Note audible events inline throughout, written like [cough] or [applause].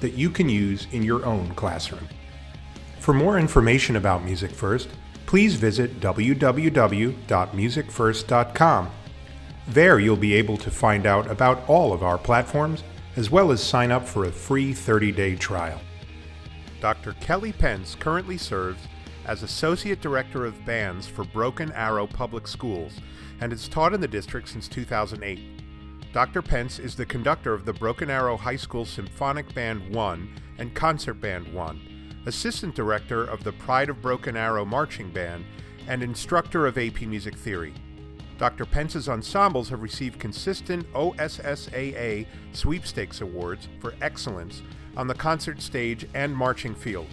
that you can use in your own classroom. For more information about Music First, please visit www.musicfirst.com. There you'll be able to find out about all of our platforms as well as sign up for a free 30 day trial. Dr. Kelly Pence currently serves as Associate Director of Bands for Broken Arrow Public Schools and has taught in the district since 2008. Dr. Pence is the conductor of the Broken Arrow High School Symphonic Band 1 and Concert Band 1, assistant director of the Pride of Broken Arrow Marching Band, and instructor of AP Music Theory. Dr. Pence's ensembles have received consistent OSSAA sweepstakes awards for excellence on the concert stage and marching field.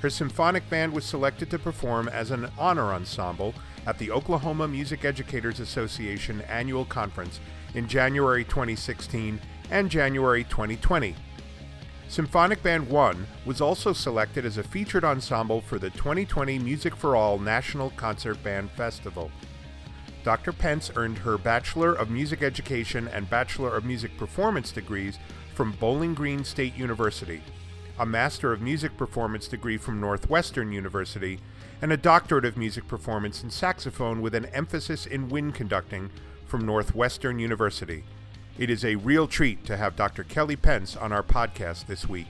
Her symphonic band was selected to perform as an honor ensemble at the Oklahoma Music Educators Association annual conference in January 2016 and January 2020. Symphonic Band 1 was also selected as a featured ensemble for the 2020 Music for All National Concert Band Festival. Dr. Pence earned her Bachelor of Music Education and Bachelor of Music Performance degrees from Bowling Green State University, a Master of Music Performance degree from Northwestern University, and a Doctorate of Music Performance in Saxophone with an emphasis in wind conducting from Northwestern University. It is a real treat to have Dr. Kelly Pence on our podcast this week.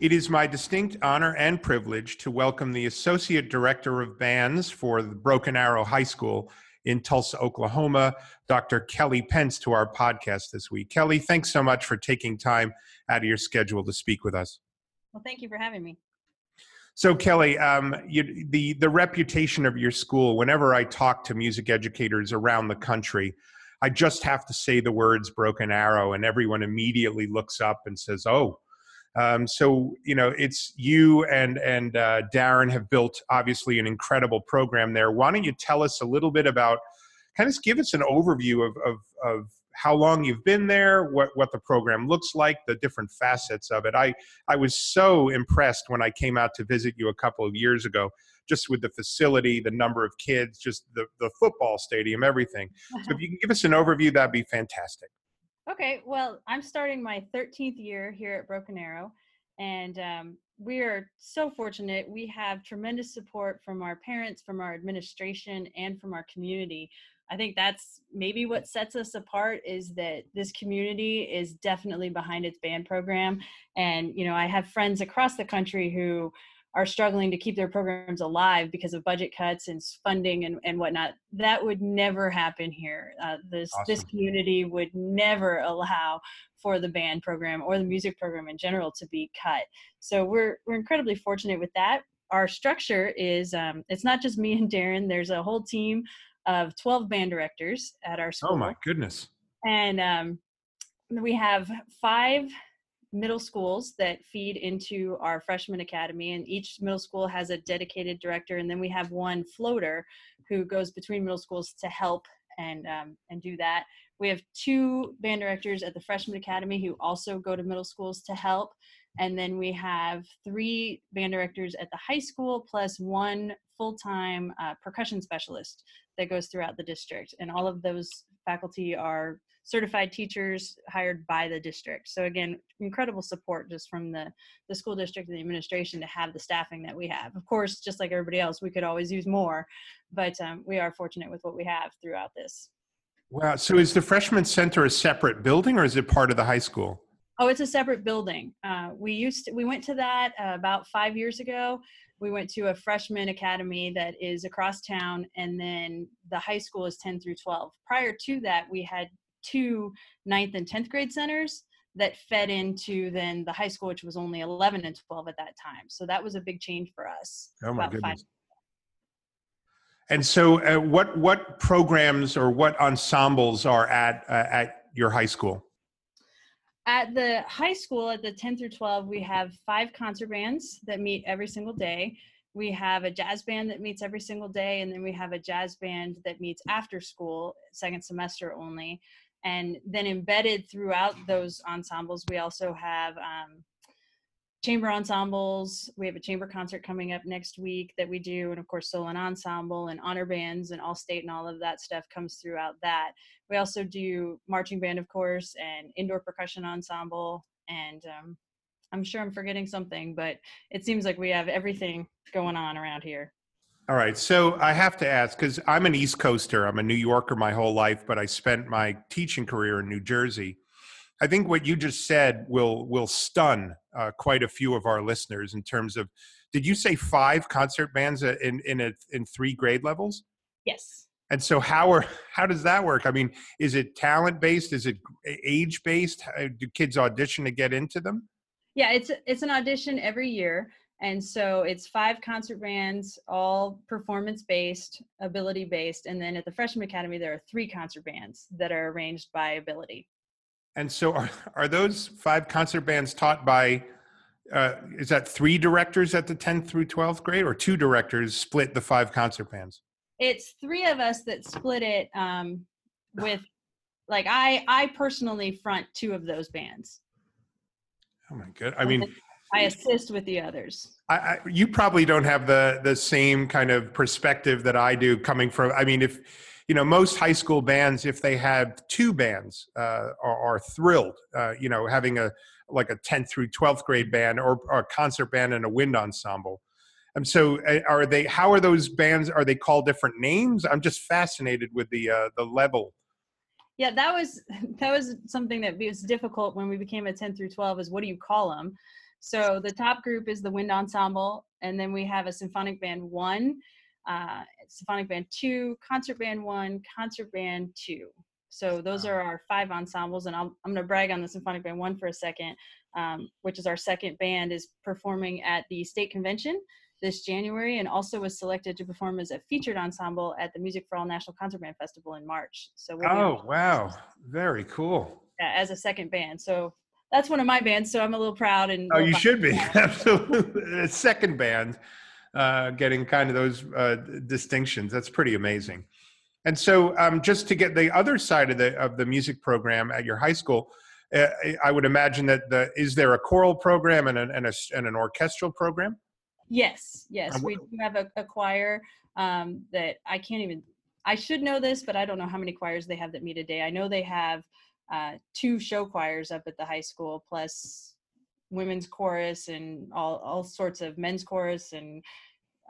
It is my distinct honor and privilege to welcome the Associate Director of Bands for the Broken Arrow High School in Tulsa, Oklahoma, Dr. Kelly Pence, to our podcast this week. Kelly, thanks so much for taking time out of your schedule to speak with us. Well, thank you for having me. So, Kelly, um, you, the the reputation of your school. Whenever I talk to music educators around the country, I just have to say the words "Broken Arrow," and everyone immediately looks up and says, "Oh." Um, so you know, it's you and and uh, Darren have built obviously an incredible program there. Why don't you tell us a little bit about, kind of give us an overview of of, of how long you've been there, what, what the program looks like, the different facets of it. I, I was so impressed when I came out to visit you a couple of years ago, just with the facility, the number of kids, just the, the football stadium, everything. So if [laughs] you can give us an overview, that'd be fantastic. Okay, well, I'm starting my 13th year here at Broken Arrow, and um, we are so fortunate. We have tremendous support from our parents, from our administration, and from our community. I think that's maybe what sets us apart is that this community is definitely behind its band program. And, you know, I have friends across the country who are struggling to keep their programs alive because of budget cuts and funding and, and whatnot. That would never happen here. Uh, this awesome. this community would never allow for the band program or the music program in general to be cut. So we're we're incredibly fortunate with that. Our structure is um, it's not just me and Darren. There's a whole team of 12 band directors at our school. Oh my goodness. And um, we have five middle schools that feed into our freshman academy and each middle school has a dedicated director and then we have one floater who goes between middle schools to help and um, and do that we have two band directors at the freshman academy who also go to middle schools to help and then we have three band directors at the high school plus one full-time uh, percussion specialist that goes throughout the district and all of those faculty are certified teachers hired by the district. So again incredible support just from the the school district and the administration to have the staffing that we have. Of course just like everybody else we could always use more but um, we are fortunate with what we have throughout this. Wow so is the freshman center a separate building or is it part of the high school Oh, it's a separate building. Uh, we used to, we went to that uh, about five years ago. We went to a freshman academy that is across town and then the high school is 10 through 12 prior to that we had two ninth and 10th grade centers that fed into then the high school which was only 11 and 12 at that time. So that was a big change for us oh my goodness. and so uh, what what programs or what ensembles are at uh, at your high school at the high school, at the 10 through 12, we have five concert bands that meet every single day. We have a jazz band that meets every single day, and then we have a jazz band that meets after school, second semester only. And then embedded throughout those ensembles, we also have um, chamber ensembles. We have a chamber concert coming up next week that we do, and of course, solo and ensemble and honor bands and all state and all of that stuff comes throughout that. We also do marching band, of course, and indoor percussion ensemble. And um, I'm sure I'm forgetting something, but it seems like we have everything going on around here. All right. So I have to ask because I'm an East Coaster. I'm a New Yorker my whole life, but I spent my teaching career in New Jersey. I think what you just said will will stun uh, quite a few of our listeners in terms of. Did you say five concert bands in in a, in three grade levels? Yes. And so how are how does that work? I mean, is it talent based? Is it age based? Do kids audition to get into them? Yeah, it's it's an audition every year, and so it's five concert bands, all performance based, ability based, and then at the freshman academy there are three concert bands that are arranged by ability. And so are are those five concert bands taught by? Uh, is that three directors at the 10th through 12th grade, or two directors split the five concert bands? it's three of us that split it um, [sighs] with like i i personally front two of those bands oh my god i mean i assist with the others I, I, you probably don't have the the same kind of perspective that i do coming from i mean if you know most high school bands if they have two bands uh, are, are thrilled uh, you know having a like a 10th through 12th grade band or, or a concert band and a wind ensemble and so are they? How are those bands? Are they called different names? I'm just fascinated with the uh, the level. Yeah, that was [laughs] that was something that was difficult when we became a 10 through 12. Is what do you call them? So the top group is the wind ensemble, and then we have a symphonic band one, uh, symphonic band two, concert band one, concert band two. So those are our five ensembles, and i am going to brag on the symphonic band one for a second, um, which is our second band is performing at the state convention this January and also was selected to perform as a featured ensemble at the Music for All National Concert Band Festival in March. So we'll oh wow, very cool. Yeah, as a second band. So that's one of my bands. So I'm a little proud and. Oh, you should be [laughs] absolutely second band, uh, getting kind of those uh, distinctions. That's pretty amazing. And so, um, just to get the other side of the of the music program at your high school. Uh, I would imagine that the is there a choral program and, an and, a, and an orchestral program? Yes, yes, we do have a, a choir um, that I can't even. I should know this, but I don't know how many choirs they have that meet a day. I know they have uh, two show choirs up at the high school, plus women's chorus and all all sorts of men's chorus and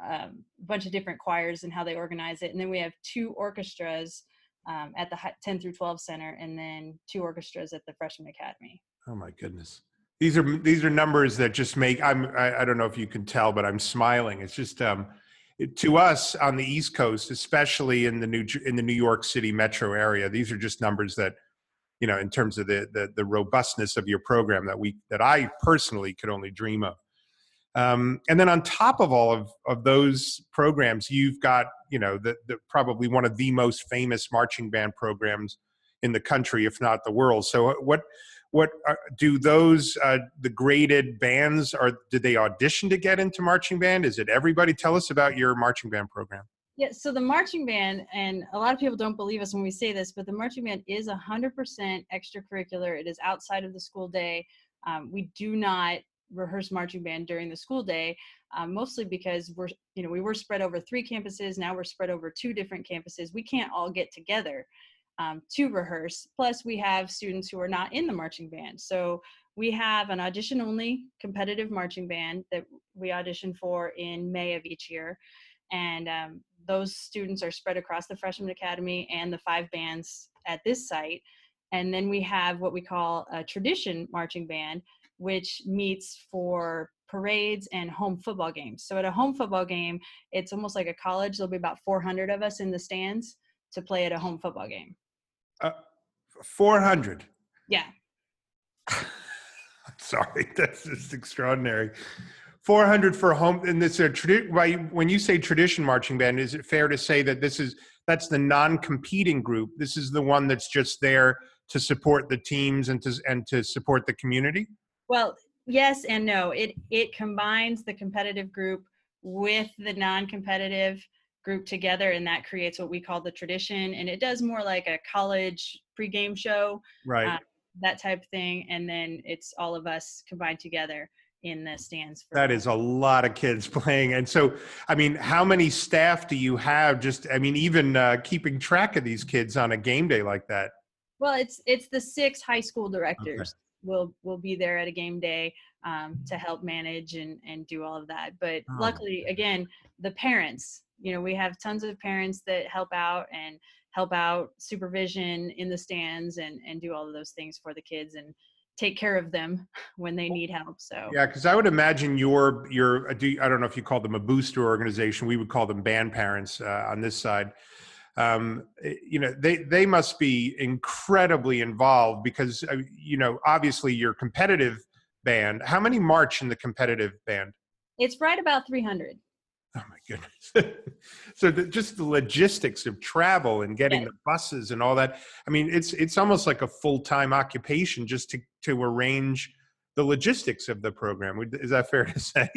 um, a bunch of different choirs and how they organize it. And then we have two orchestras um, at the 10 through 12 center, and then two orchestras at the freshman academy. Oh my goodness these are these are numbers that just make i'm i, I don't know if you can tell but i'm smiling it's just um it, to us on the east coast especially in the new in the new york city metro area these are just numbers that you know in terms of the the, the robustness of your program that we that i personally could only dream of um, and then on top of all of, of those programs you've got you know the, the probably one of the most famous marching band programs in the country if not the world. So what what are, uh, do those uh, the graded bands are did they audition to get into marching band? Is it everybody? Tell us about your marching band program. Yeah so the marching band and a lot of people don't believe us when we say this but the marching band is 100% extracurricular. It is outside of the school day. Um, we do not rehearse marching band during the school day um, mostly because we're you know we were spread over three campuses now we're spread over two different campuses we can't all get together um, to rehearse. Plus, we have students who are not in the marching band. So we have an audition only competitive marching band that we audition for in May of each year. And um, those students are spread across the Freshman Academy and the five bands at this site. And then we have what we call a tradition marching band, which meets for parades and home football games. So at a home football game, it's almost like a college. There'll be about 400 of us in the stands to play at a home football game. Uh, 400. Yeah. [laughs] Sorry, that's just extraordinary. 400 for home and this is a tradi- when you say tradition marching band is it fair to say that this is that's the non-competing group this is the one that's just there to support the teams and to and to support the community? Well, yes and no. It it combines the competitive group with the non-competitive group together and that creates what we call the tradition and it does more like a college pregame show right uh, that type of thing and then it's all of us combined together in the stands that is a lot of kids [laughs] playing and so i mean how many staff do you have just i mean even uh, keeping track of these kids on a game day like that well it's it's the six high school directors. Will will be there at a game day um, to help manage and and do all of that. But oh. luckily again the parents you know we have tons of parents that help out and help out supervision in the stands and and do all of those things for the kids and take care of them [laughs] when they need help so. Yeah because i would imagine your your i don't know if you call them a booster organization we would call them band parents uh, on this side um, eh, you know they they must be incredibly involved because uh, you know obviously you're competitive band how many march in the competitive band it's right about 300 Oh my goodness! [laughs] so the, just the logistics of travel and getting the buses and all that. I mean, it's it's almost like a full time occupation just to to arrange the logistics of the program. Is that fair to [laughs] say?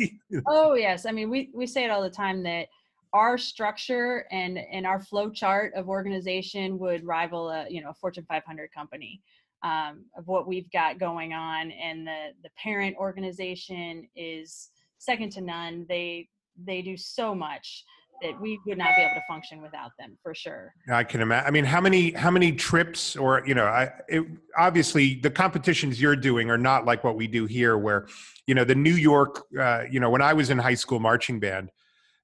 oh yes. I mean, we we say it all the time that our structure and and our flow chart of organization would rival a you know a Fortune 500 company. Um, of what we've got going on, and the the parent organization is second to none. They they do so much that we would not be able to function without them for sure. I can imagine. I mean, how many how many trips or you know, I it, obviously the competitions you're doing are not like what we do here, where you know the New York. Uh, you know, when I was in high school marching band,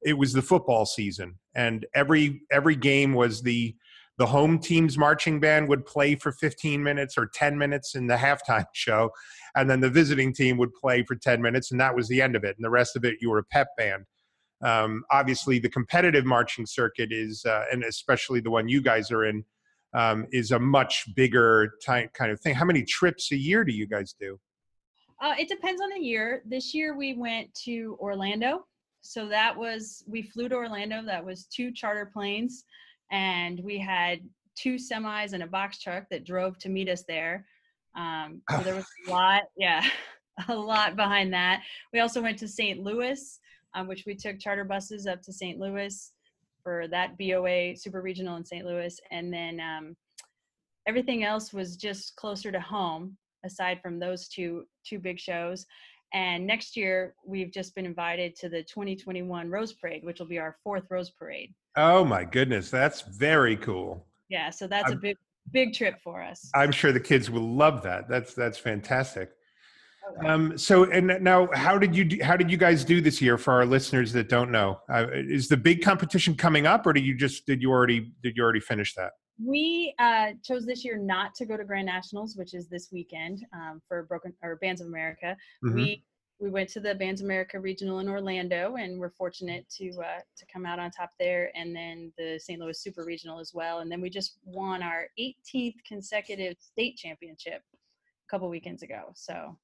it was the football season, and every every game was the the home team's marching band would play for 15 minutes or 10 minutes in the halftime [laughs] show and then the visiting team would play for 10 minutes and that was the end of it and the rest of it you were a pep band um, obviously, the competitive marching circuit is, uh, and especially the one you guys are in, um, is a much bigger type kind of thing. How many trips a year do you guys do? Uh, it depends on the year. This year we went to Orlando. So that was, we flew to Orlando. That was two charter planes. And we had two semis and a box truck that drove to meet us there. Um, so there was [sighs] a lot, yeah, [laughs] a lot behind that. We also went to St. Louis um, which we took charter buses up to St. Louis for that BOA super regional in St. Louis. And then um, everything else was just closer to home aside from those two two big shows. And next year, we've just been invited to the 2021 Rose Parade, which will be our fourth Rose Parade. Oh my goodness, that's very cool. Yeah, so that's I'm, a big big trip for us. I'm sure the kids will love that. That's that's fantastic. Um, so, and now, how did you do, how did you guys do this year for our listeners that don't know? Uh, is the big competition coming up, or did you just did you already did you already finish that? We uh, chose this year not to go to Grand Nationals, which is this weekend um, for Broken or Bands of America. Mm-hmm. We we went to the Bands of America Regional in Orlando, and we're fortunate to uh, to come out on top there. And then the St. Louis Super Regional as well. And then we just won our 18th consecutive state championship a couple weekends ago. So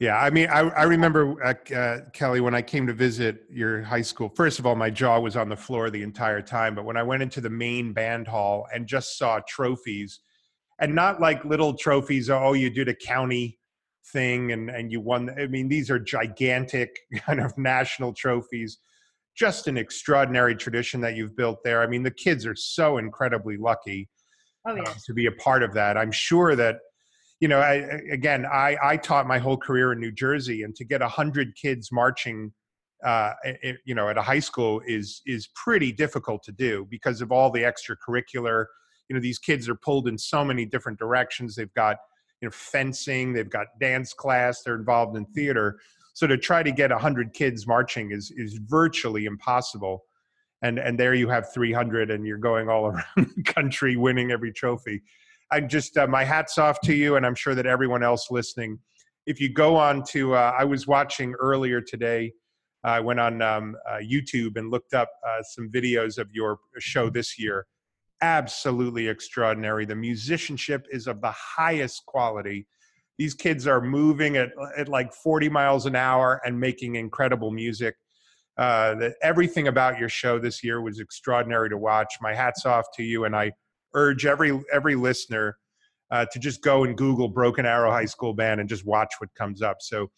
yeah, I mean, I, I remember uh, uh, Kelly when I came to visit your high school. First of all, my jaw was on the floor the entire time. But when I went into the main band hall and just saw trophies, and not like little trophies, oh, you did a county thing and and you won. I mean, these are gigantic [laughs] kind of national trophies. Just an extraordinary tradition that you've built there. I mean, the kids are so incredibly lucky oh, yes. uh, to be a part of that. I'm sure that you know, I, again, I, I taught my whole career in New Jersey, and to get hundred kids marching, uh, it, you know, at a high school is is pretty difficult to do because of all the extracurricular. You know, these kids are pulled in so many different directions. They've got you know fencing, they've got dance class, they're involved in theater. So to try to get hundred kids marching is is virtually impossible. And and there you have 300, and you're going all [laughs] around the country winning every trophy. I just uh, my hats off to you, and I'm sure that everyone else listening. If you go on to, uh, I was watching earlier today. I went on um, uh, YouTube and looked up uh, some videos of your show this year. Absolutely extraordinary. The musicianship is of the highest quality. These kids are moving at, at like 40 miles an hour and making incredible music. Uh, that everything about your show this year was extraordinary to watch. My hats off to you, and I urge every every listener uh, to just go and Google Broken Arrow High School Band and just watch what comes up. So,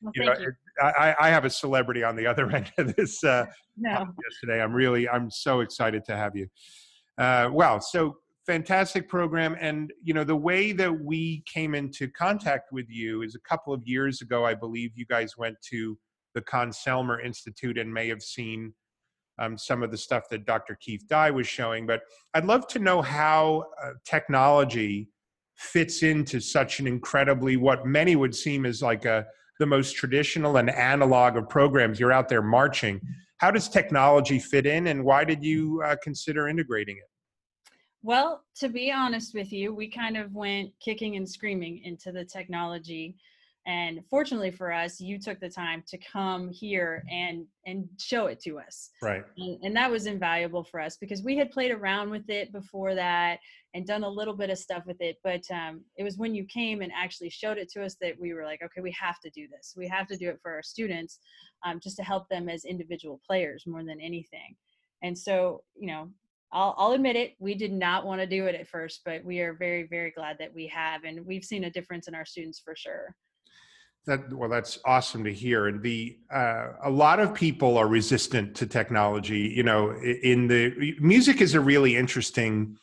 Well, you know, you. I, I have a celebrity on the [laughs] other end of this uh, No. today. I'm really, I'm so excited to have you. Uh, well, so fantastic program, and you know, the way that we came into contact with you is a couple of years ago. I believe you guys went to the Conn-Selmer Institute and may have seen um, some of the stuff that Dr. Keith Dye was showing. But I'd love to know how uh, technology fits into such an incredibly what many would seem as like a the most traditional and analog of programs. You're out there marching. How does technology fit in, and why did you uh, consider integrating it? Well, to be honest with you, we kind of went kicking and screaming into the technology. And fortunately for us, you took the time to come here and and show it to us. Right. And, and that was invaluable for us because we had played around with it before that and done a little bit of stuff with it. But um, it was when you came and actually showed it to us that we were like, okay, we have to do this. We have to do it for our students um, just to help them as individual players more than anything. And so, you know, I'll, I'll admit it, we did not want to do it at first, but we are very, very glad that we have. And we've seen a difference in our students for sure. That well, that's awesome to hear. And the uh, a lot of people are resistant to technology. You know, in the music is a really interesting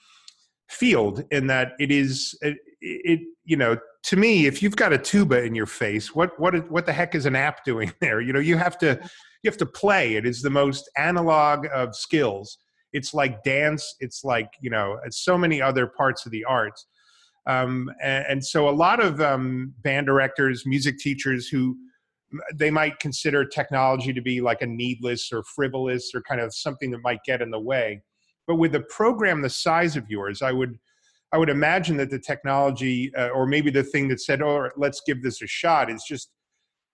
field in that it is it, it you know to me if you've got a tuba in your face what what what the heck is an app [laughs] doing there you know you have to you have to play it is the most analog of skills it's like dance it's like you know so many other parts of the arts um, and, and so a lot of um, band directors music teachers who they might consider technology to be like a needless or frivolous or kind of something that might get in the way. But with a program the size of yours i would i would imagine that the technology uh, or maybe the thing that said oh let's give this a shot is just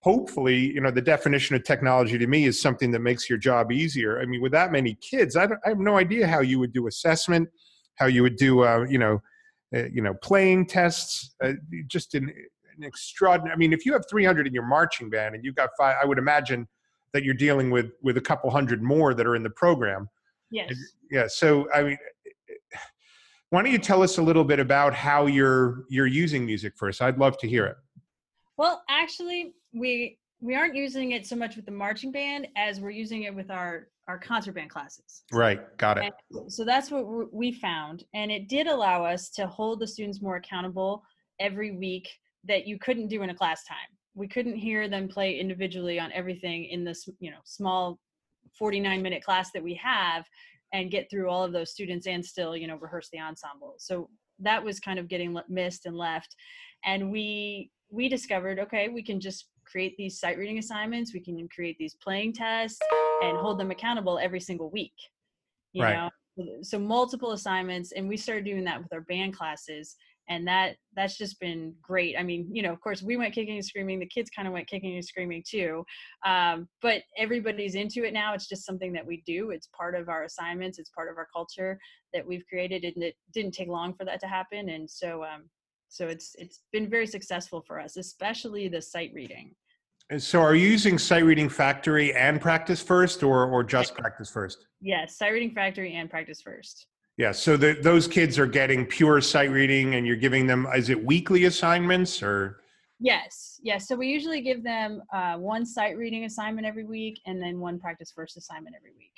hopefully you know the definition of technology to me is something that makes your job easier. I mean with that many kids i, I have no idea how you would do assessment how you would do uh, you know uh, you know playing tests uh, just an, an extraordinary i mean if you have 300 in your marching band and you've got five i would imagine that you're dealing with with a couple hundred more that are in the program. Yes. yeah so i mean why don't you tell us a little bit about how you're you're using music first i'd love to hear it. Well, actually, we we aren't using it so much with the marching band as we're using it with our our concert band classes. right got it And so that's what we- we found, and it did allow us to hold the students more accountable every week that you couldn't do in a class time. We couldn't hear them play individually on everything in this you know small 49 minute class that we have and get through all of those students and still you know rehearse the ensemble so that was kind of getting missed and left and we we discovered okay we can just create these sight reading assignments we can create these playing tests and hold them accountable every single week you Right. know so multiple assignments and we started doing that with our band classes and that that's just been great i mean you know of course we went kicking and screaming the kids kind of went kicking and screaming too um, but everybody's into it now it's just something that we do it's part of our assignments it's part of our culture that we've created and it didn't take long for that to happen and so um, so it's it's been very successful for us especially the sight reading And so are you using sight reading factory and practice first or or just practice first yes sight reading factory and practice first yeah so the, those kids are getting pure sight reading and you're giving them is it weekly assignments or Yes, yes. So we usually give them uh, one sight reading assignment every week and then one practice first assignment every week.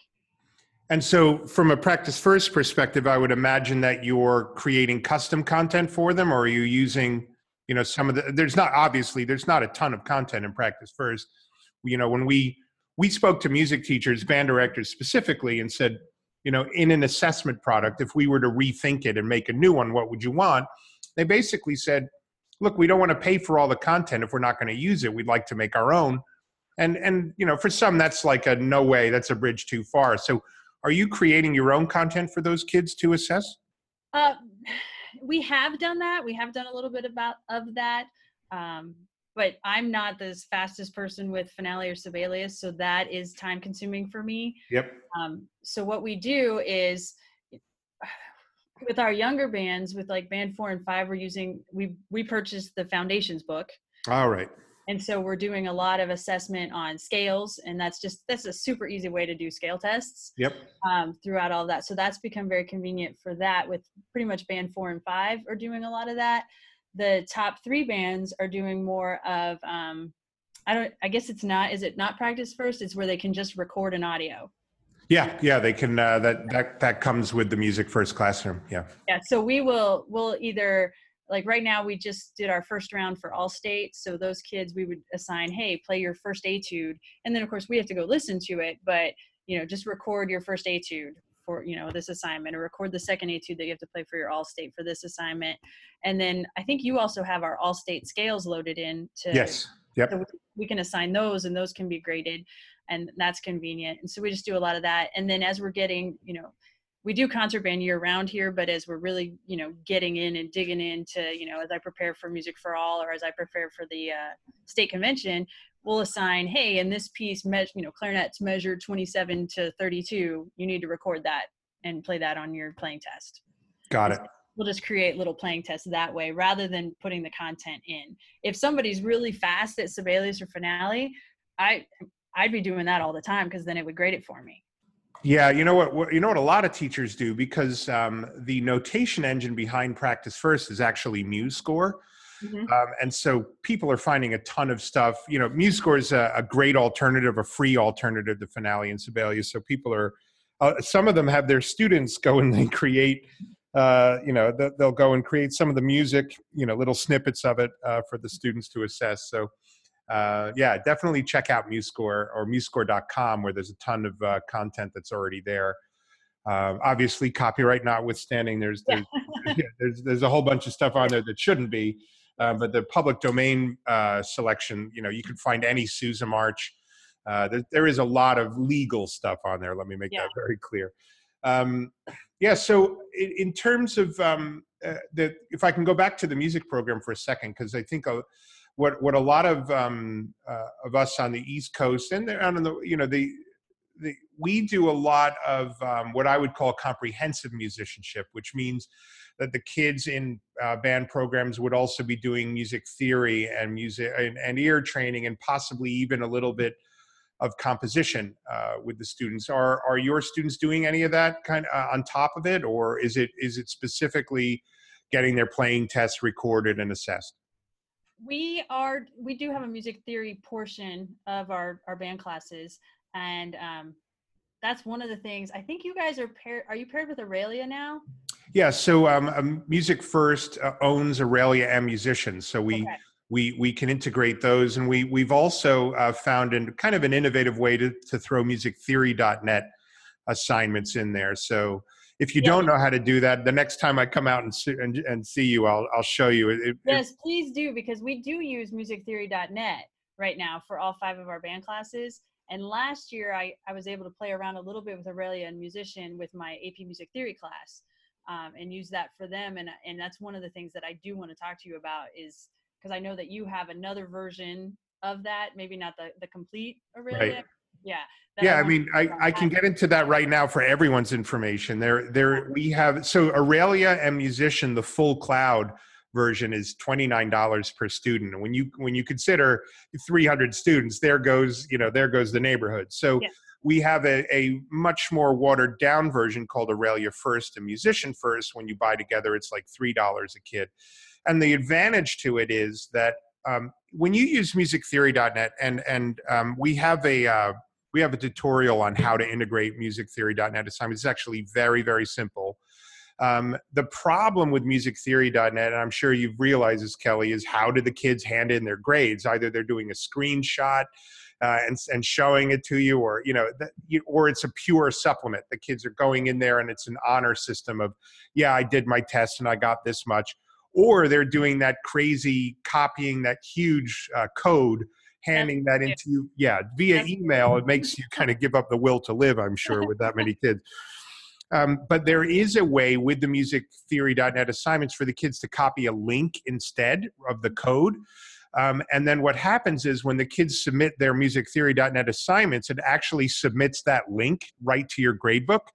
And so, from a practice first perspective, I would imagine that you're creating custom content for them, or are you using, you know, some of the? There's not obviously there's not a ton of content in practice first. You know, when we we spoke to music teachers, band directors specifically, and said, you know, in an assessment product, if we were to rethink it and make a new one, what would you want? They basically said, look, we don't want to pay for all the content if we're not going to use it. We'd like to make our own. And and you know, for some, that's like a no way. That's a bridge too far. So are you creating your own content for those kids to assess? Uh, we have done that. We have done a little bit about of that. Um, but I'm not the fastest person with Finale or Sibelius, so that is time consuming for me. Yep. Um, so what we do is with our younger bands, with like band four and five, we're using we we purchased the foundations book, All right. And so we're doing a lot of assessment on scales and that's just that's a super easy way to do scale tests yep. um, throughout all that. So that's become very convenient for that with pretty much band four and five are doing a lot of that. The top three bands are doing more of um, i don't i guess it's not is it not practice first? It's where they can just record an audio. Yeah yeah they can uh, that that that comes with the music first classroom yeah. Yeah so we will we'll either like right now we just did our first round for all states so those kids we would assign hey play your first etude. And then of course we have to go listen to it but you know just record your first etude for you know this assignment or record the second etude that you have to play for your all state for this assignment. And then i think you also have our all state scales loaded in to yes. Yep. so we can assign those and those can be graded and that's convenient. And so we just do a lot of that. And then as we're getting you know we do concert band year round here, but as we're really, you know, getting in and digging into, you know, as I prepare for Music for All or as I prepare for the uh, state convention, we'll assign, hey, in this piece, me- you know, clarinets measured 27 to 32. You need to record that and play that on your playing test. Got it. We'll just create little playing tests that way rather than putting the content in. If somebody's really fast at Sibelius or Finale, I I'd be doing that all the time because then it would grade it for me. Yeah, you know what, what, You know what a lot of teachers do because um, the notation engine behind Practice First is actually MuseScore, mm-hmm. um, and so people are finding a ton of stuff. You know, MuseScore is a, a great alternative, a free alternative to Finale and Sibelius. So people are, uh, some of them have their students go and they create. Uh, you know, they'll go and create some of the music, you know, little snippets of it uh, for the students to assess. So uh, yeah, definitely check out MuseScore or MuseScore.com where there's a ton of uh, content that's already there. Uh, obviously, copyright notwithstanding, there's there's, [laughs] yeah. there's, there's a whole bunch of stuff on there that shouldn't be. Uh, but the public domain uh, selection, you know, you can find any Sousa march. Uh, there, there is a lot of legal stuff on there. Let me make yeah. that very clear. Um, yeah. So in, in terms of um, the, if I can go back to the music program for a second, because I think. I'll, what what a lot of um, uh, of us on the East Coast and there, on the you know the, the we do a lot of um, what I would call comprehensive musicianship, which means that the kids in uh, band programs would also be doing music theory and music and, and ear training and possibly even a little bit of composition uh, with the students. Are are your students doing any of that kind of, uh, on top of it, or is it is it specifically getting their playing tests recorded and assessed? We are we do have a music theory portion of our our band classes. And um that's one of the things i think you guys are paired are you paired with Auralia now? Yeah so um, um music first uh, owns Auralia and musicians. So we okay. we we can integrate those. And we we've also uh, found in kind of an innovative way to to throw musictheory.net assignments in there. So if you yeah. don't know how to do that, the next time I come out and see, and, and see you, I'll I'll show you. It, yes, it, please do because we do use musictheory.net right now for all five of our band classes. And last year, I, I was able to play around a little bit with Auralia and Musition with my AP Music Theory class, um, and use that for them. And and that's one of the things that I do want to talk to you about is because I know that you have another version of that, maybe not the the complete Auralia, right yeah yeah i mean i i can get into that right now for everyone's information. There there we have so Auralia and Musition the full cloud version is $29 per student. And when you when you consider 300 students there goes you know there goes the neighborhood. So yeah. we have a, a much more watered down version called Auralia first and Musition first. When you buy together it's like $3 a kid. And the advantage to it is that um, when you use musictheory.net and and um, we have a uh, we have a tutorial on how to integrate musictheory.net assignments. It's actually very, very simple. Um, the problem with musictheory.net, and I'm sure you've realized this, Kelly, is how do the kids hand in their grades? Either they're doing a screenshot uh, and, and showing it to you, or you know, that, you, or it's a pure supplement. The kids are going in there and it's an honor system of, yeah, I did my test and I got this much, or they're doing that crazy copying that huge uh, code handing that into you. Yeah via email it [laughs] makes you kind of give up the will to live i'm sure with that many kids. Um, but there is a way with the musictheory.net assignments for the kids to copy a link instead of the code. Um, and then what happens is when the kids submit their musictheory.net assignments it actually submits that link right to your gradebook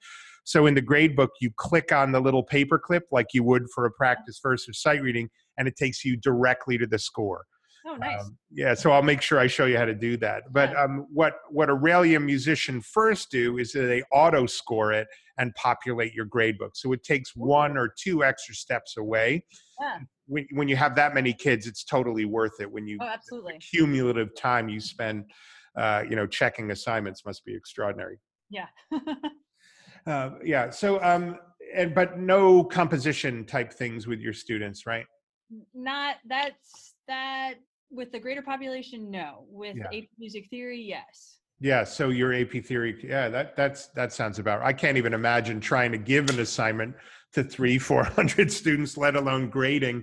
so in the gradebook you click on the little paper clip like you would for a practice first or sight reading and it takes you directly to the score Oh, nice. Um, yeah, so I'll make sure I show you how to do that. But um, what what Auralia Musition first do is that they auto score it and populate your gradebook. So it takes one or two extra steps away. Yeah. When when you have that many kids, it's totally worth it. When you Oh, absolutely. cumulative time you spend, uh, you know, checking assignments must be extraordinary. Yeah. [laughs] Uh, yeah. So um, and but no composition type things with your students, right? Not that's that with the greater population, no. With Yeah. AP music theory, yes. Yeah, so your AP theory, yeah, that that's that sounds about. I can't even imagine trying to give an assignment to three, four hundred students, let alone grading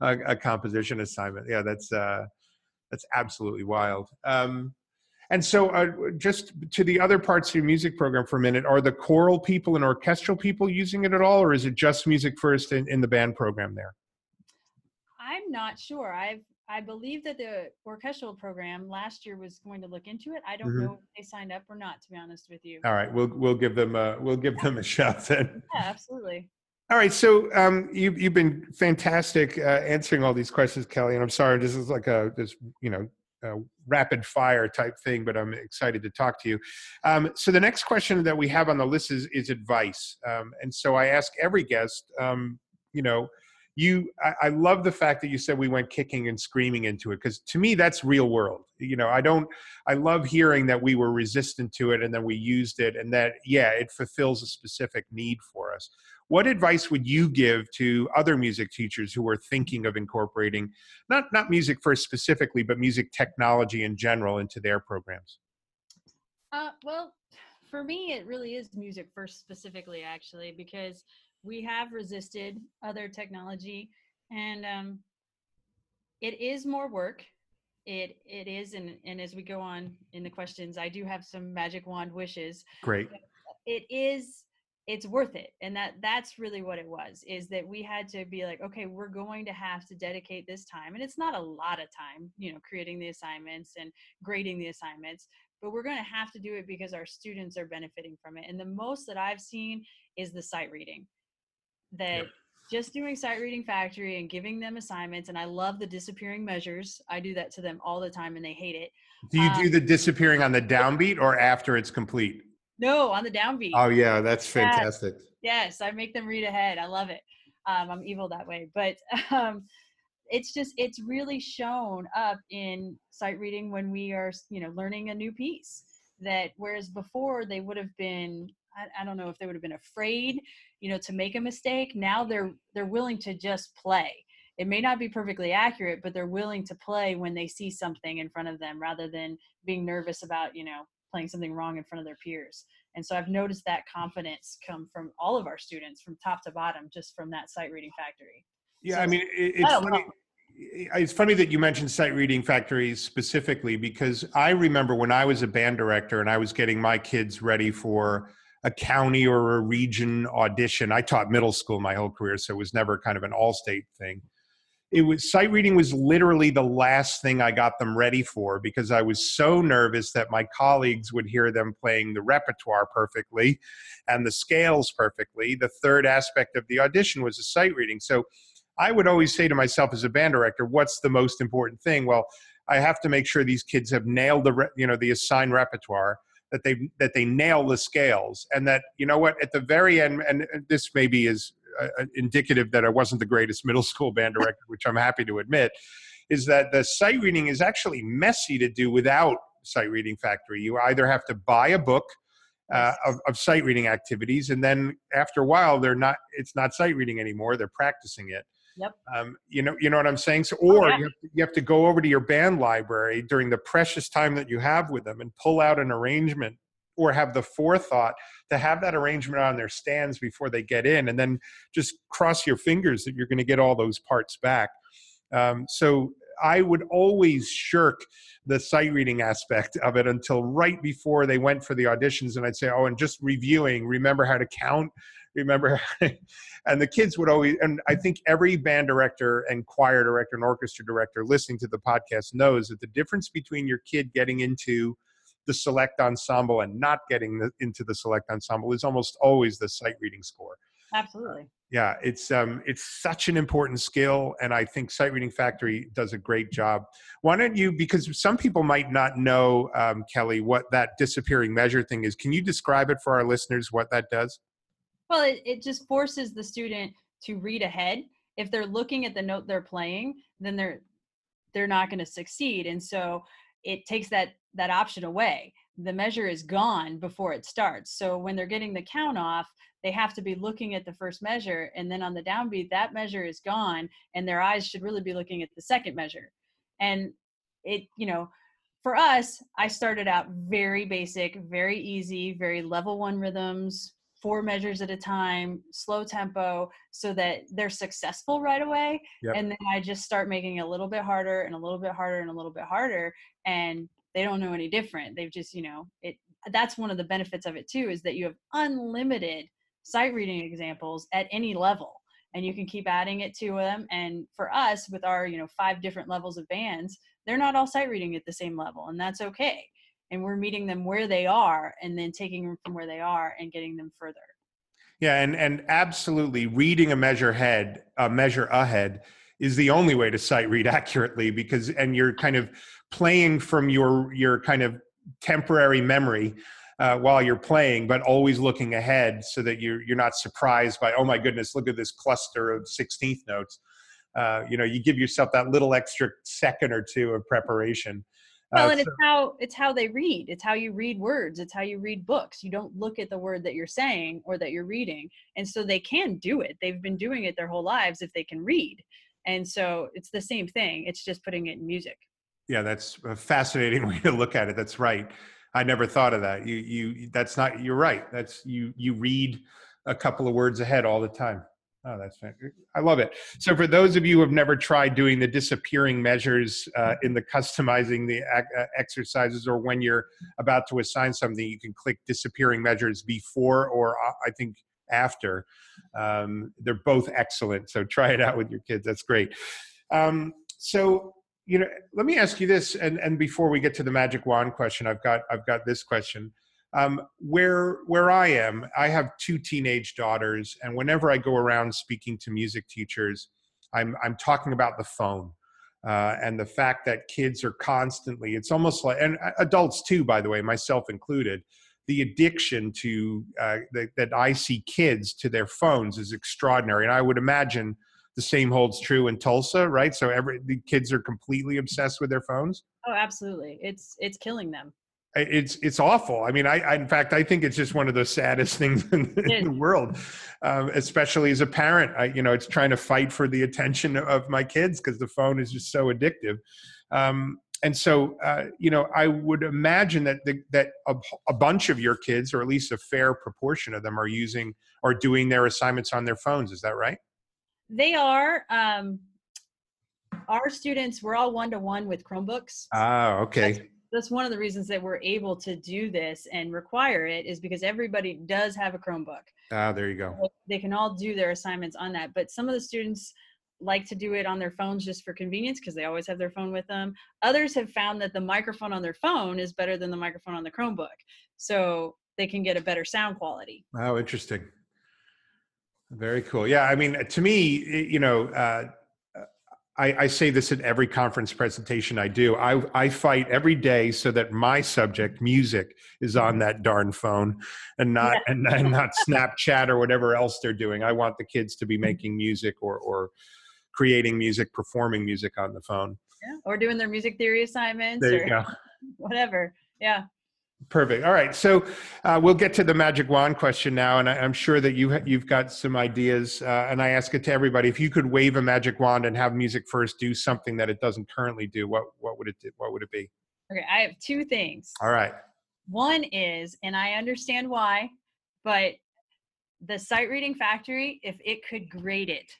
a, a composition assignment. Yeah, that's uh, that's absolutely wild. Um, and so, uh, just to the other parts of your music program for a minute, are the choral people and orchestral people using it at all, or is it just music first in, in the band program there? I'm not sure. I've I believe that the orchestral program last year was going to look into it. I don't Mhm. know if they signed up or not, to be honest with you. All right, we'll we'll give them a we'll give them a shot then. Yeah, absolutely. All right, so um, you, you've been fantastic uh, answering all these questions, Kelly. And I'm sorry, this is like a this you know rapid fire type thing, but I'm excited to talk to you. Um, so the next question that we have on the list is is advice, um, and so I ask every guest, um, you know, you I, I love the fact that you said we went kicking and screaming into it because to me that's real world. You know, I don't I love hearing that we were resistant to it and then we used it and that yeah, it fulfills a specific need for us. What advice would you give to other music teachers who are thinking of incorporating not not music first specifically, but music technology in general into their programs? Uh, well, for me, it really is music first, specifically, actually, because we have resisted other technology, and um, it is more work. It it is, and and as we go on in the questions, I do have some magic wand wishes. Great. It is it's worth it and that that's really what it was is that we had to be like okay we're going to have to dedicate this time and it's not a lot of time you know creating the assignments and grading the assignments but we're going to have to do it because our students are benefiting from it and the most that i've seen is the sight reading that Yep. just doing sight reading factory and giving them assignments and i love the disappearing measures i do that to them all the time and they hate it Do you do Um, the disappearing on the downbeat or after it's complete? No on the downbeat Oh yeah, that's fantastic. Yes, I make them read ahead. I love it. Um, I'm evil that way, but [laughs] um, it's just it's really shown up in sight reading when we are you know learning a new piece. That whereas before they would have been I, I don't know if they would have been afraid you know to make a mistake. Now they're they're willing to just play. It may not be perfectly accurate, but they're willing to play when they see something in front of them rather than being nervous about you know playing something wrong in front of their peers. And so I've noticed that confidence come from all of our students from top to bottom, just from that sight reading factory. Yeah, So I mean, it, it's I funny. know. It's funny that you mentioned sight reading factories specifically because I remember when I was a band director and I was getting my kids ready for a county or a region audition. I taught middle school my whole career, so it was never kind of an all-state thing. It was sight reading was literally the last thing I got them ready for because I was so nervous that my colleagues would hear them playing the repertoire perfectly and the scales perfectly. The third aspect of the audition was a sight reading. So I would always say to myself as a band director, what's the most important thing? Well, I have to make sure these kids have nailed the you know the assigned repertoire that they that they nail the scales and that you know what at the very end and this maybe is uh, indicative that I wasn't the greatest middle school band director, which I'm happy to admit, is that the sight reading is actually messy to do without sight reading factory. You either have to buy a book uh, of, of sight reading activities, and then after a while, they're not. It's not sight reading anymore. They're practicing it. Yep. Um, you know, you know what I'm saying. So, or yeah. you, have to, you have to go over to your band library during the precious time that you have with them and pull out an arrangement, or have the forethought to have that arrangement on their stands before they get in, and then just cross your fingers that you're going to get all those parts back. Um, so I would always shirk the sight reading aspect of it until right before they went for the auditions, and I'd say, "Oh, and just reviewing, remember how to count." Remember, [laughs] and the kids would always, and I think every band director and choir director and orchestra director listening to the podcast knows that the difference between your kid getting into the select ensemble and not getting the, into the select ensemble is almost always the sight reading score. Absolutely. yeah it's um it's such an important skill and i think sight reading factory does a great job. Why don't you because some people might not know um, kelly what that disappearing measure thing is. Can you describe it for our listeners what that does? Well it, it just forces the student to read ahead. If they're looking at the note they're playing then they're they're not going to succeed. And so it takes that that option away. The measure is gone before it starts. So when they're getting the count off they have to be looking at the first measure and then on the downbeat that measure is gone and their eyes should really be looking at the second measure. And it you know for us i started out very basic very easy very level one rhythms four measures at a time slow tempo so that they're successful right away yep. and then i just start making it a little bit harder and a little bit harder and a little bit harder and they don't know any different they've just you know it that's one of the benefits of it too is that you have unlimited sight reading examples at any level and you can keep adding it to them and for us with our you know five different levels of bands they're not all sight reading at the same level and that's okay and we're meeting them where they are and then taking them from where they are and getting them further yeah and and absolutely reading a measure head a measure ahead is the only way to sight read [laughs] accurately because and you're kind of playing from your your kind of temporary memory uh, while you're playing, but always looking ahead so that you're you're not surprised by oh my goodness, look at this cluster of sixteenth notes. Uh, you know, you give yourself that little extra second or two of preparation. Uh, well, and so, it's how it's how they read. It's how you read words. It's how you read books. You don't look at the word that you're saying or that you're reading, and so they can do it. They've been doing it their whole lives if they can read, and so it's the same thing. It's just putting it in music. Yeah, that's a fascinating [laughs] way to look at it. That's right. I never thought of that. You you that's not you're right. That's you you read a couple of words ahead all the time. Oh, that's fantastic. I love it. So, for those of you who have never tried doing the disappearing measures uh, in the customizing the uh, exercises, or when you're about to assign something, you can click disappearing measures before or uh, I think after. Um, they're both excellent. So, try it out with your kids. That's great. Um, so, you know let me ask you this and and before we get to the magic wand question i've got i've got this question um, where where i am i have two teenage daughters and whenever i go around speaking to music teachers i'm i'm talking about the phone uh, and the fact that kids are constantly it's almost like and adults too by the way myself included the addiction to uh, that, that i see kids to their phones is extraordinary and i would imagine the same holds true in Tulsa, right? So every the kids are completely obsessed with their phones. Oh, absolutely. It's it's killing them. It's it's awful. I mean, I, I in fact I think it's just one of the saddest [laughs] things in, in the world, um, especially as a parent. I you know it's trying to fight for the attention of my kids because the phone is just so addictive. Um, and so uh, you know i would imagine that the, that a, a, bunch of your kids or at least a fair proportion of them are using or doing their assignments on their phones is that right they are. Um, our students, we're all one to one with Chromebooks. Ah, okay. That's, that's one of the reasons that we're able to do this and require it is because everybody does have a Chromebook. Ah, there you go. They can all do their assignments on that. But some of the students like to do it on their phones just for convenience because they always have their phone with them. Others have found that the microphone on their phone is better than the microphone on the Chromebook. So they can get a better sound quality. Oh, interesting. Very cool. Yeah, I mean, to me, you know, uh, I, I, say this at every conference presentation I do. I, I fight every day so that my subject, music, is on that darn phone, and not yeah. and, and not [laughs] Snapchat or whatever else they're doing. I want the kids to be mm-hmm. making music or or creating music, performing music on the phone. Yeah, or doing their music theory assignments. There you go. [laughs] Whatever. Yeah. Perfect. All right, so uh, we'll get to the magic wand question now, and I, am sure that you you've got some ideas. Uh, and I ask it to everybody: if you could wave a magic wand and have music first do something that it doesn't currently do, what what would it do, what would it be? Okay, I have two things. All right. One is, and I understand why, but the sight reading factory, if it could grade it,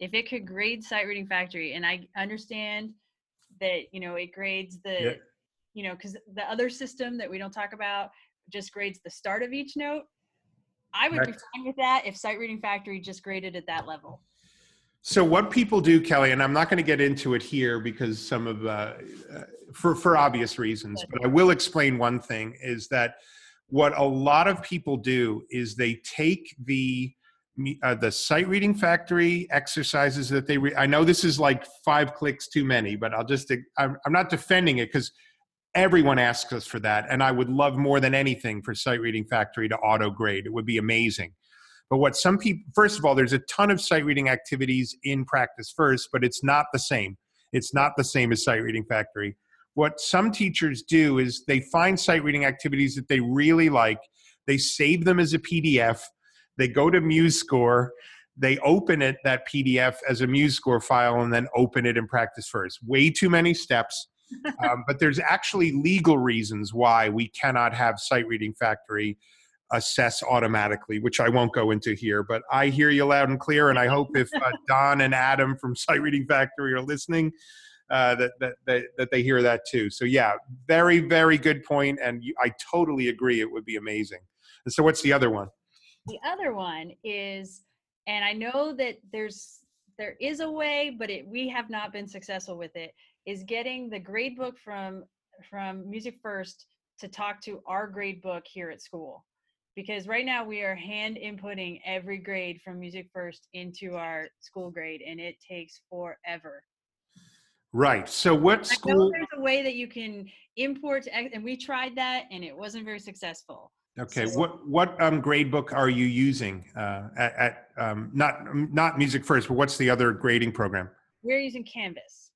if it could grade sight reading factory, and I understand that you know it grades the. You know, because the other system that we don't talk about just grades the start of each note. I would be fine with that if Sight Reading Factory just graded at that level. So what people do, Kelly, and I'm not going to get into it here because some of uh, uh, for for obvious reasons, but I will explain one thing: is that what a lot of people do is they take the uh, the sight reading factory exercises that they re- i know this is like five clicks too many but i'll just i'm, I'm not defending it because everyone asks us for that and i would love more than anything for sight reading factory to auto grade it would be amazing but what some people first of all there's a ton of sight reading activities in practice first but it's not the same it's not the same as sight reading factory what some teachers do is they find sight reading activities that they really like they save them as a pdf they go to MuseScore, they open it, that PDF, as a MuseScore file, and then open it in practice first. Way too many steps. Um, but there's actually legal reasons why we cannot have Sight Reading Factory assess automatically, which I won't go into here. But I hear you loud and clear, and I hope if uh, [laughs] Don and Adam from Sight Reading Factory are listening, uh, that, that, that, that they hear that too. So yeah, very, very good point, and I totally agree. It would be amazing. And so, what's the other one? The other one is, and I know that there's there is a way, but it, we have not been successful with it. Is getting the grade book from from Music First to talk to our grade book here at school because right now we are hand inputting every grade from music first into our school grade and it takes forever right so what school there's a way that you can import and we tried that and it wasn't very successful Okay, what what um, grade book are you using uh, at, at um, not not Music First, but what's the other grading program? We're using Canvas.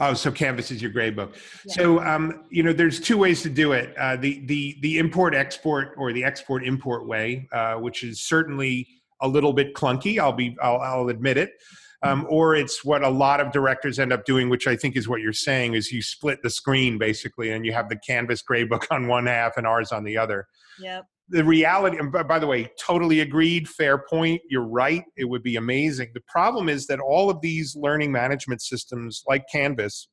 Oh, so Canvas is your grade book. Yeah. So um, you know, there's two ways to do it: uh, the the the import export or the export import way, uh, which is certainly a little bit clunky. I'll be I'll, I'll admit it. Um, or it's what a lot of directors end up doing, which I think is what you're saying, is you split the screen basically, and you have the Canvas gradebook [laughs] on one half and ours on the other. Yep. The reality, and by the way, totally agreed, fair point. You're right. It would be amazing. The problem is that all of these learning management systems, like Canvas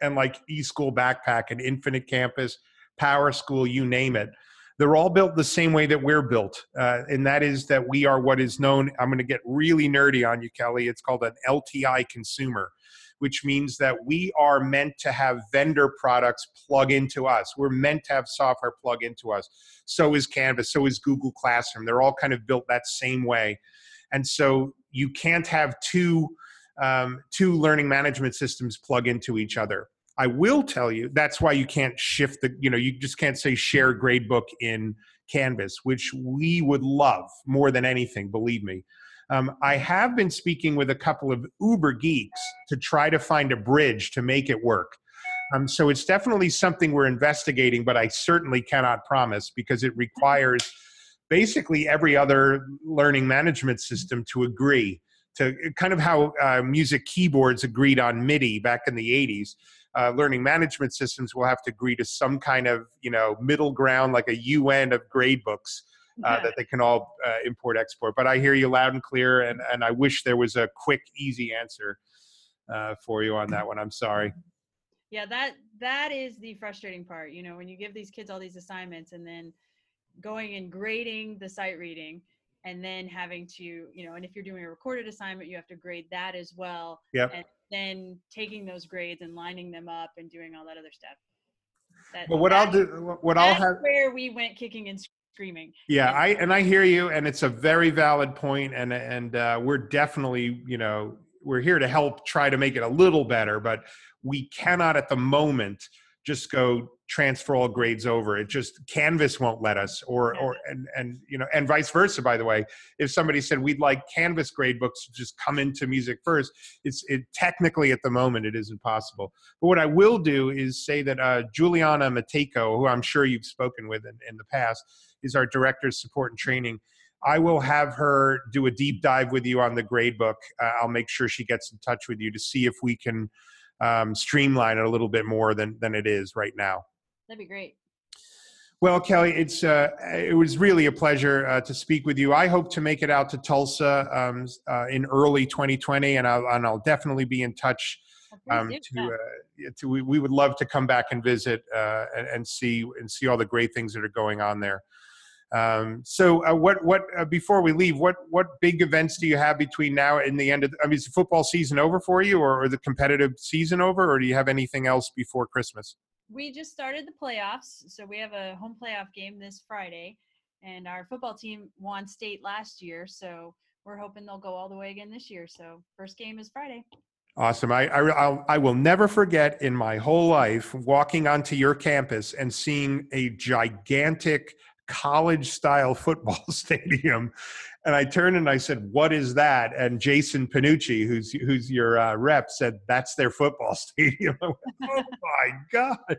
and like eSchool Backpack and Infinite Campus, Power School, you name it, they're all built the same way that we're built. Uh, and that is that we are what is known, I'm going to get really nerdy on you, Kelly. It's called an LTI consumer, which means that we are meant to have vendor products plug into us. We're meant to have software plug into us. So is Canvas, so is Google Classroom. They're all kind of built that same way. And so you can't have two um, two learning management systems plug into each other. I will tell you that's why you can't shift the, you know, you just can't say share gradebook in Canvas, which we would love more than anything, believe me. Um, I have been speaking with a couple of Uber geeks to try to find a bridge to make it work. Um, so it's definitely something we're investigating, but I certainly cannot promise because it requires basically every other learning management system to agree to kind of how uh, music keyboards agreed on MIDI back in the 80s uh, learning management systems will have to agree to some kind of you know middle ground like a UN of grade books uh, that they can all uh, import export. But I hear you loud and clear, and and I wish there was a quick easy answer uh, for you on that one. I'm sorry. Yeah, that that is the frustrating part. You know, when you give these kids all these assignments and then going and grading the sight reading and then having to you know and if you're doing a recorded assignment you have to grade that as well yep. and then taking those grades and lining them up and doing all that other stuff. That, well, what I'll do, what I'll have, where we went kicking and screaming. Yeah, and, I and I hear you, and it's a very valid point, and and uh, we're definitely, you know, we're here to help try to make it a little better, but we cannot at the moment just go transfer all grades over. It just canvas won't let us or or and and you know and vice versa by the way. If somebody said we'd like canvas grade books to just come into music first it's it technically at the moment it isn't possible. But what i will do is say that uh, juliana mateko who i'm sure you've spoken with in, in the past is our director of support and training I will have her do a deep dive with you on the grade book. Uh, I'll make sure she gets in touch with you to see if we can um, streamline it a little bit more than than it is right now. That'd be great. Well, Kelly, it's uh, it was really a pleasure uh, to speak with you. I hope to make it out to Tulsa um, uh, in early 2020, and I'll, and I'll definitely be in touch. Um, to, uh, to we, we, would love to come back and visit uh, and, and, see and see all the great things that are going on there. Um, so, uh, what what before we leave, what what big events do you have between now and the end of? I mean, is the football season over for you, or, or the competitive season over, or do you have anything else before Christmas? we just started the playoffs, so we have a home playoff game this Friday, and our football team won state last year, so we're hoping they'll go all the way again this year. So first game is Friday. Awesome. I, I, I'll, I will never forget in my whole life walking onto your campus and seeing a gigantic college style football [laughs] stadium. And I turned and I said, What is that? And Jason Panucci, who's, who's your uh, rep, said, That's their football [laughs] stadium. Went, oh my God.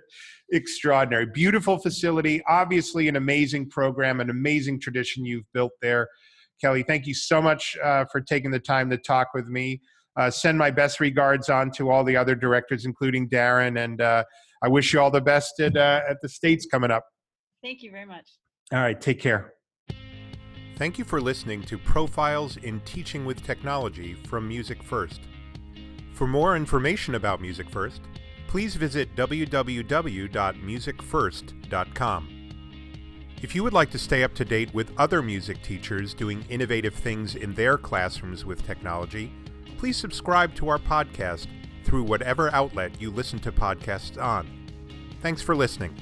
Extraordinary. Beautiful facility. Obviously, an amazing program, an amazing tradition you've built there. Kelly, thank you so much uh, for taking the time to talk with me. Uh, send my best regards on to all the other directors, including Darren, and uh, I wish you all the best at, uh, at the states coming up. Thank you very much. All right, take care. Thank you for listening to Profiles in Teaching with Technology from Music First. For more information about Music First, please visit www.musicfirst.com. If you would like to stay up to date with other music teachers doing innovative things in their classrooms with technology, please subscribe to our podcast through whatever outlet you listen to podcasts on. Thanks for listening.